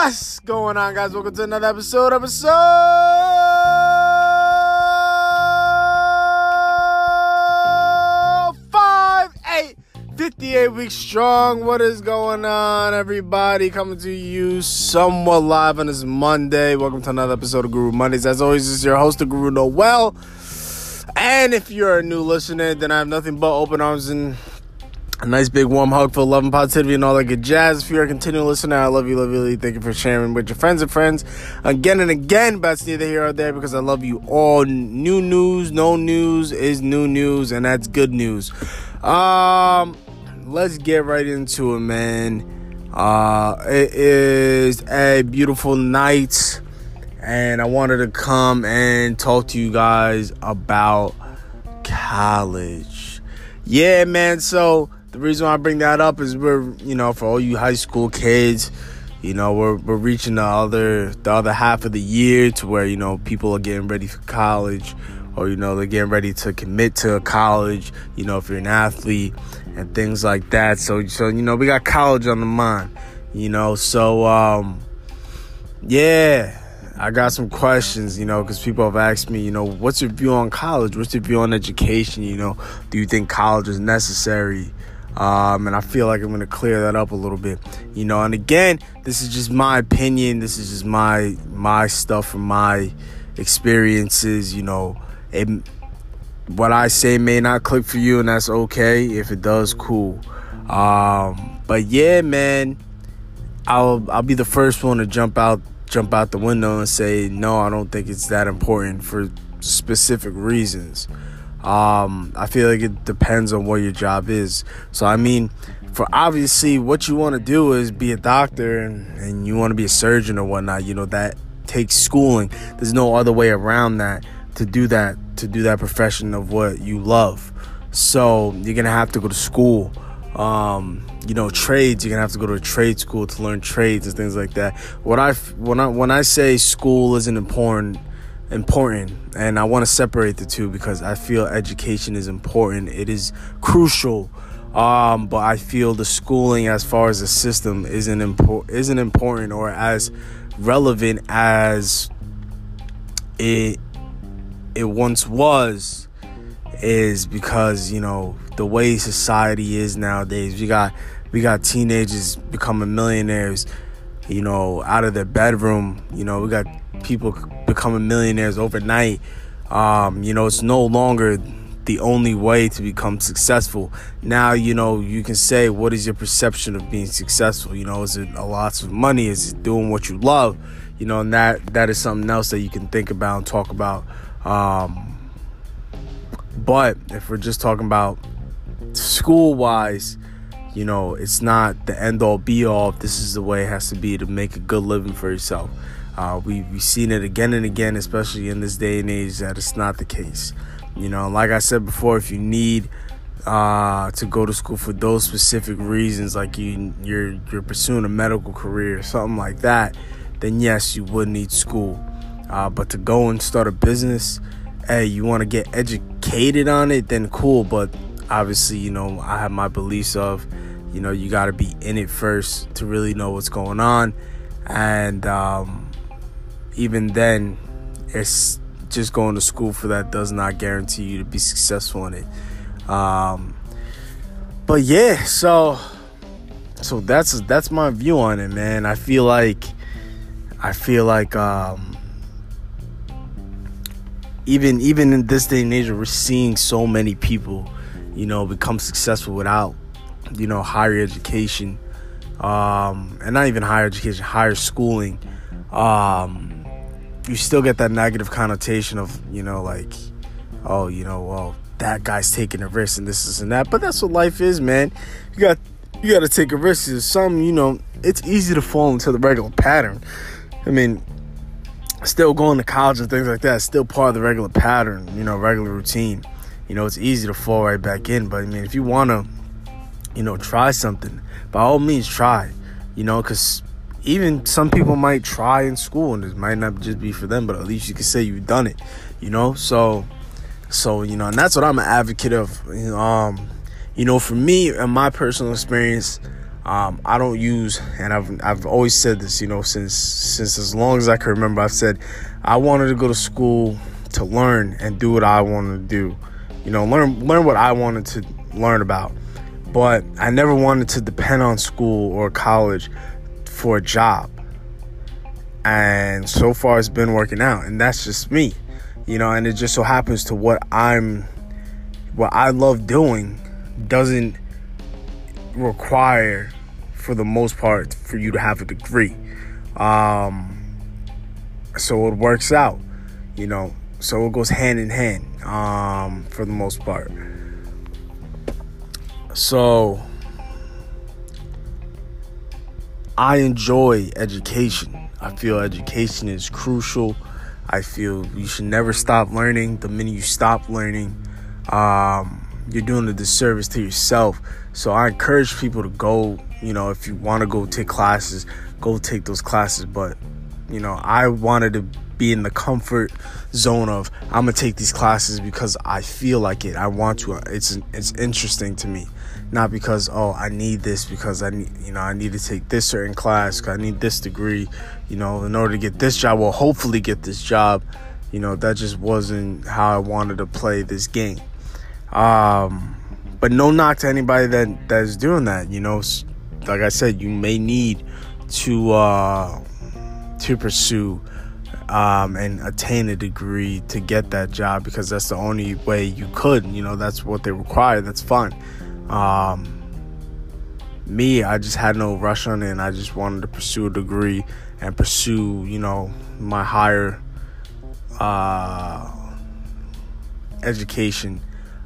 What's going on, guys? Welcome to another episode. Of episode five, eight, 58 weeks strong. What is going on, everybody? Coming to you somewhat live on this Monday. Welcome to another episode of Guru Mondays. As always, this is your host, the Guru Noel. And if you're a new listener, then I have nothing but open arms and a nice big warm hug for love and positivity and all that good jazz. If you're a continual listener, I love you, love you, love you. thank you for sharing with your friends and friends again and again. But it's neither here or there because I love you all. New news, no news is new news, and that's good news. Um, let's get right into it, man. Uh, it is a beautiful night, and I wanted to come and talk to you guys about college. Yeah, man. So the reason I bring that up is we're, you know, for all you high school kids, you know, we're we're reaching the other the other half of the year to where, you know, people are getting ready for college or you know, they're getting ready to commit to college, you know, if you're an athlete and things like that. So so you know, we got college on the mind, you know. So um yeah, I got some questions, you know, because people have asked me, you know, what's your view on college? What's your view on education? You know, do you think college is necessary? Um, and I feel like I'm going to clear that up a little bit, you know. And again, this is just my opinion. This is just my my stuff from my experiences. You know, it, what I say may not click for you, and that's okay. If it does, cool. Um, but yeah, man, I'll I'll be the first one to jump out jump out the window and say no. I don't think it's that important for specific reasons. Um, I feel like it depends on what your job is. So I mean, for obviously what you want to do is be a doctor and, and you want to be a surgeon or whatnot. You know that takes schooling. There's no other way around that to do that to do that profession of what you love. So you're gonna have to go to school. Um, you know, trades. You're gonna have to go to a trade school to learn trades and things like that. What I when I when I say school isn't important important and I want to separate the two because I feel education is important. It is crucial. Um, but I feel the schooling as far as the system isn't impor- isn't important or as relevant as it it once was is because, you know, the way society is nowadays. We got we got teenagers becoming millionaires, you know, out of their bedroom. You know, we got people becoming millionaires overnight. Um, you know, it's no longer the only way to become successful. Now, you know, you can say, what is your perception of being successful? You know, is it a lot of money? Is it doing what you love? You know, and that that is something else that you can think about and talk about. Um, but if we're just talking about school wise, you know, it's not the end all be all. This is the way it has to be to make a good living for yourself. Uh, we, we've seen it again and again, especially in this day and age, that it's not the case. You know, like I said before, if you need uh, to go to school for those specific reasons, like you, you're you're pursuing a medical career or something like that, then yes, you would need school. Uh, but to go and start a business, hey, you want to get educated on it, then cool. But obviously, you know, I have my beliefs of, you know, you got to be in it first to really know what's going on, and um, even then, it's just going to school for that does not guarantee you to be successful in it. Um, but yeah, so so that's that's my view on it, man. I feel like I feel like um, even even in this day and age, we're seeing so many people, you know, become successful without you know higher education, um, and not even higher education, higher schooling. Um, you still get that negative connotation of you know like oh you know well that guy's taking a risk and this is and that. But that's what life is man. You got you got to take a risk. Some you know it's easy to fall into the regular pattern. I mean still going to college and things like that is still part of the regular pattern you know regular routine you know it's easy to fall right back in but i mean if you want to you know try something by all means try you know because even some people might try in school and it might not just be for them, but at least you can say you've done it, you know? So So you know, and that's what I'm an advocate of. Um, you know, for me and my personal experience, um, I don't use, and I've I've always said this. You know, since since as long as I can remember, I've said I wanted to go to school to learn and do what I wanted to do. You know, learn learn what I wanted to learn about. But I never wanted to depend on school or college for a job. And so far it's been working out and that's just me. You know, and it just so happens to what I'm what I love doing doesn't require for the most part for you to have a degree. Um so it works out, you know. So it goes hand in hand um, for the most part. So I enjoy education. I feel education is crucial. I feel you should never stop learning. The minute you stop learning, um, you're doing a disservice to yourself. So I encourage people to go, you know, if you want to go take classes, go take those classes. But, you know, I wanted to be in the comfort zone of I'm gonna take these classes because I feel like it. I want to. It's it's interesting to me, not because oh I need this because I need you know I need to take this certain class. I need this degree, you know, in order to get this job or hopefully get this job. You know that just wasn't how I wanted to play this game. Um, but no knock to anybody that that's doing that. You know, like I said, you may need to uh, to pursue um, and attain a degree to get that job because that's the only way you could. You know, that's what they require. That's fine. Um, me, I just had no rush on it, and I just wanted to pursue a degree and pursue, you know, my higher uh, education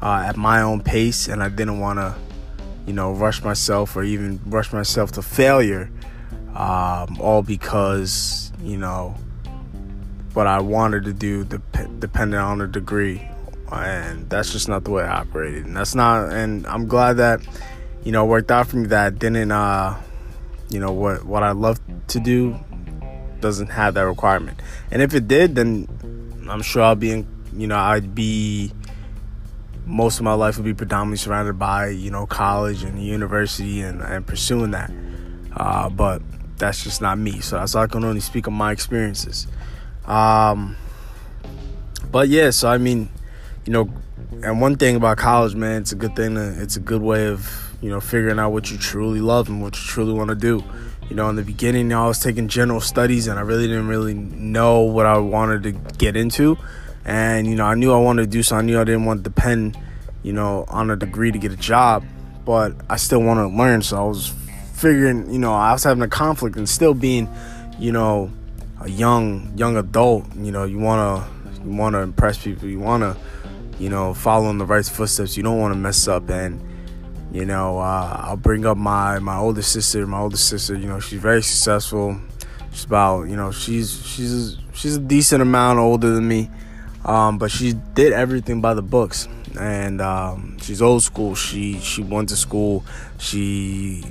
uh, at my own pace, and I didn't want to, you know, rush myself or even rush myself to failure, um, all because, you know what I wanted to do dep- depending on the degree. And that's just not the way I operated. And that's not, and I'm glad that, you know, worked out for me that didn't, uh, you know, what, what I love to do doesn't have that requirement. And if it did, then I'm sure I'll be in, you know, I'd be, most of my life would be predominantly surrounded by, you know, college and university and, and pursuing that. Uh, but that's just not me. So that's I can only speak on my experiences. Um, but yeah, so I mean, you know, and one thing about college, man, it's a good thing. To, it's a good way of you know figuring out what you truly love and what you truly want to do. You know, in the beginning, I was taking general studies, and I really didn't really know what I wanted to get into. And you know, I knew I wanted to do so. I knew I didn't want to depend, you know, on a degree to get a job, but I still wanted to learn. So I was figuring, you know, I was having a conflict and still being, you know, a young young adult, you know, you wanna you wanna impress people, you wanna, you know, follow in the right footsteps. You don't want to mess up. And you know, uh, I'll bring up my my older sister. My older sister, you know, she's very successful. She's about, you know, she's she's she's a decent amount older than me, um, but she did everything by the books. And um, she's old school. She she went to school. She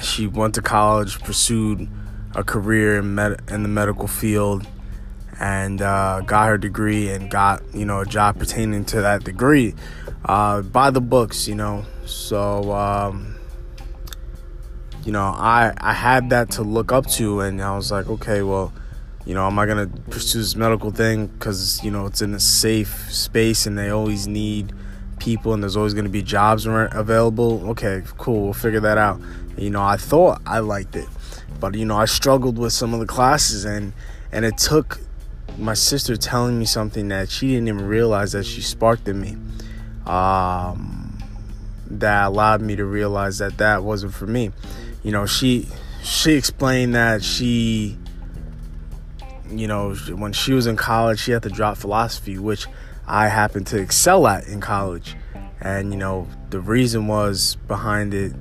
she went to college, pursued a career in, med- in the medical field and uh, got her degree and got you know a job pertaining to that degree uh, by the books you know so um, you know I I had that to look up to and I was like okay well you know am I gonna pursue this medical thing? Because you know it's in a safe space and they always need people and there's always going to be jobs available. Okay cool we'll figure that out. You know I thought I liked it but you know I struggled with some of the classes and and it took my sister telling me something that she didn't even realize that she sparked in me um, that allowed me to realize that that wasn't for me. You know she she explained that she you know when she was in college she had to drop philosophy which I happened to excel at in college and you know the reason was behind it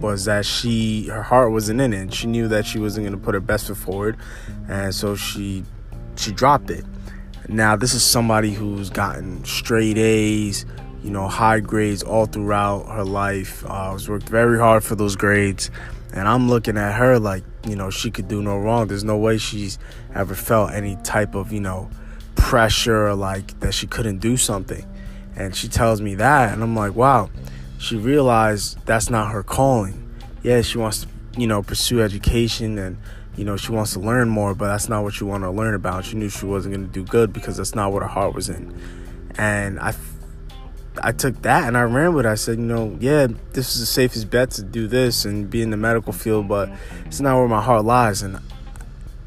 was that she her heart wasn't in it. She knew that she wasn't going to put her best foot forward, and so she she dropped it. Now this is somebody who's gotten straight A's, you know, high grades all throughout her life. Uh, has worked very hard for those grades, and I'm looking at her like you know she could do no wrong. There's no way she's ever felt any type of you know pressure or like that she couldn't do something. And she tells me that, and I'm like, wow, she realized that's not her calling. Yeah, she wants to, you know, pursue education and, you know, she wants to learn more, but that's not what she wanted to learn about. She knew she wasn't going to do good because that's not what her heart was in. And I, I took that and I ran with it. I said, you know, yeah, this is the safest bet to do this and be in the medical field, but it's not where my heart lies. And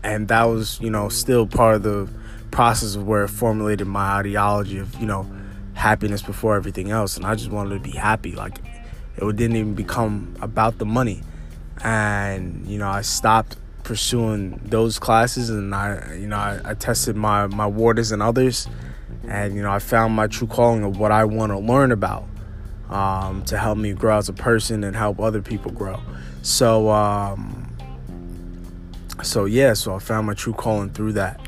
and that was, you know, still part of the process of where it formulated my ideology of, you know, happiness before everything else. And I just wanted to be happy. Like it didn't even become about the money. And, you know, I stopped pursuing those classes and I, you know, I, I tested my, my waters and others and you know I found my true calling of what I want to learn about um, to help me grow as a person and help other people grow. So um, so yeah, so I found my true calling through that.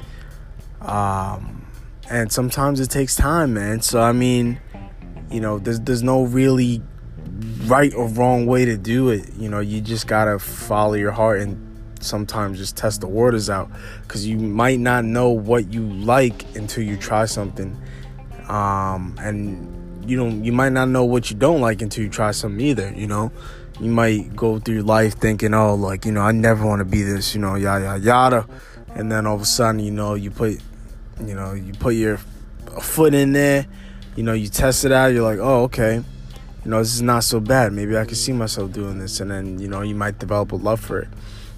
Um, and sometimes it takes time, man. So I mean, you know, there's there's no really right or wrong way to do it. You know, you just gotta follow your heart and sometimes just test the waters out because you might not know what you like until you try something. Um, and you don't you might not know what you don't like until you try something either you know? You might go through life thinking oh like you know i never want to be this you know yada yada yada. And then all of a sudden you know you put you know you put your foot in there you know you test it out you're like oh okay. You know this is not so bad. Maybe i can see myself doing this. And then you know you might develop a love for it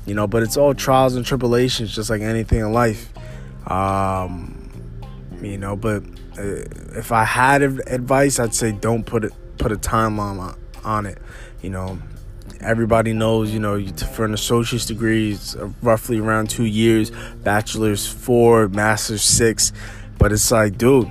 you know but it's all trials and tribulations just like anything in life. Um you know but uh, if i had advice i'd say don't put it put a timeline on, on it. You know everybody knows you know for an associate's degree it's roughly around two years bachelor's four master's six but it's like dude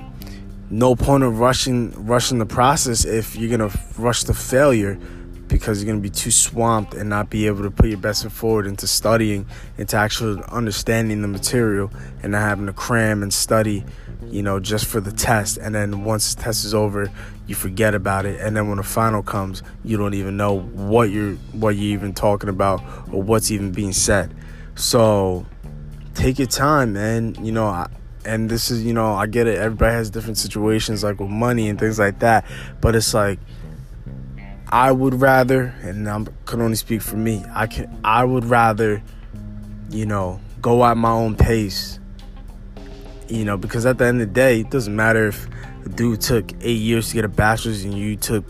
no point of rushing rushing the process if you're gonna rush the failure because you're going to be too swamped and not be able to put your best foot forward into studying, into actually understanding the material and not having to cram and study, you know, just for the test. And then once the test is over, you forget about it. And then when the final comes, you don't even know what you're what you're even talking about or what's even being said. So take your time, man. You know, I, and this is, you know, I get it. Everybody has different situations like with money and things like that. But it's like I would rather, and I can only speak for me. I can. I would rather, you know, go at my own pace. You know, because at the end of the day, it doesn't matter if a dude took eight years to get a bachelor's and you took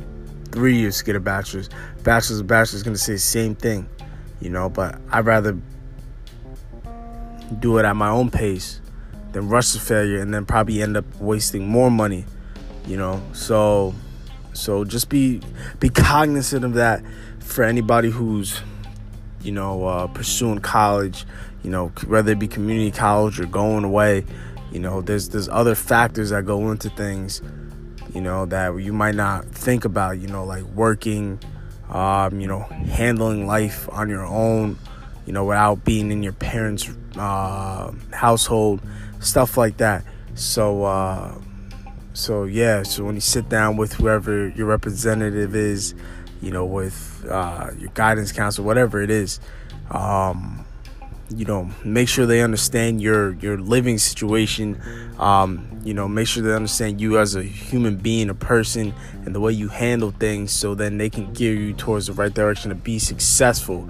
three years to get a bachelor's. Bachelor's, bachelor's, going to say the same thing. You know, but I'd rather do it at my own pace than rush to failure and then probably end up wasting more money. You know, so so just be be cognizant of that for anybody who's you know uh, pursuing college. You know whether it be community college or going away. You know there's there's other factors that go into things. You know that you might not think about. You know like working. Um, you know handling life on your own. You know without being in your parents' uh, household, stuff like that. So. Uh, so yeah, so when you sit down with whoever your representative is, you know, with uh, your guidance council, whatever it is, um, you know, make sure they understand your your living situation. Um, you know, make sure they understand you as a human being, a person, and the way you handle things, so then they can gear you towards the right direction to be successful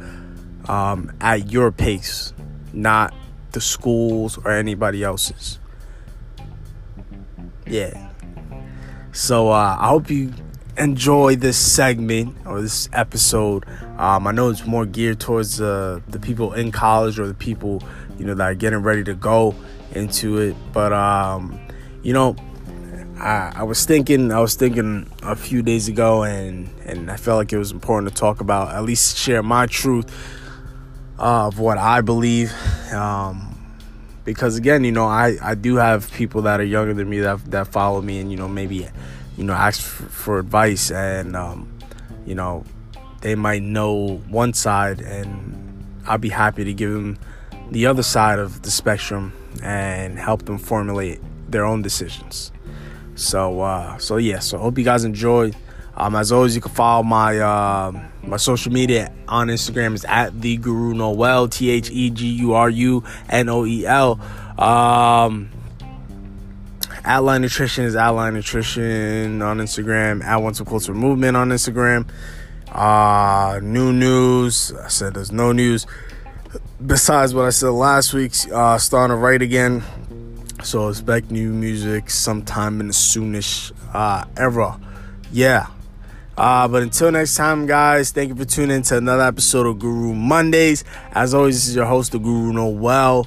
um, at your pace, not the schools or anybody else's. Yeah. So uh, I hope you enjoy this segment or this episode. Um, I know it's more geared towards uh, the people in college or the people you know that are getting ready to go into it. But um, you know, I, I, was thinking, I was thinking a few days ago, and and I felt like it was important to talk about, at least share my truth of what I believe. Um, because again, you know, I, I do have people that are younger than me that that follow me and you know maybe you know ask for, for advice and um, you know they might know one side and I'll be happy to give them the other side of the spectrum and help them formulate their own decisions. So uh, so yeah, so hope you guys enjoyed. Um, as always, you can follow my uh, my social media on Instagram is at the Guru Noel T H E G U R U N O E L. Um, Outline Nutrition is Outline Nutrition on Instagram. At Once a Closer Movement on Instagram. Uh, new news. I said there's no news besides what I said last week. Uh, starting to write again. So expect new music sometime in the soonish uh, era. Yeah. Uh, but until next time, guys, thank you for tuning in to another episode of Guru Mondays. As always, this is your host, the Guru Noel.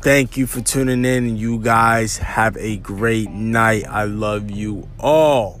Thank you for tuning in, and you guys have a great night. I love you all.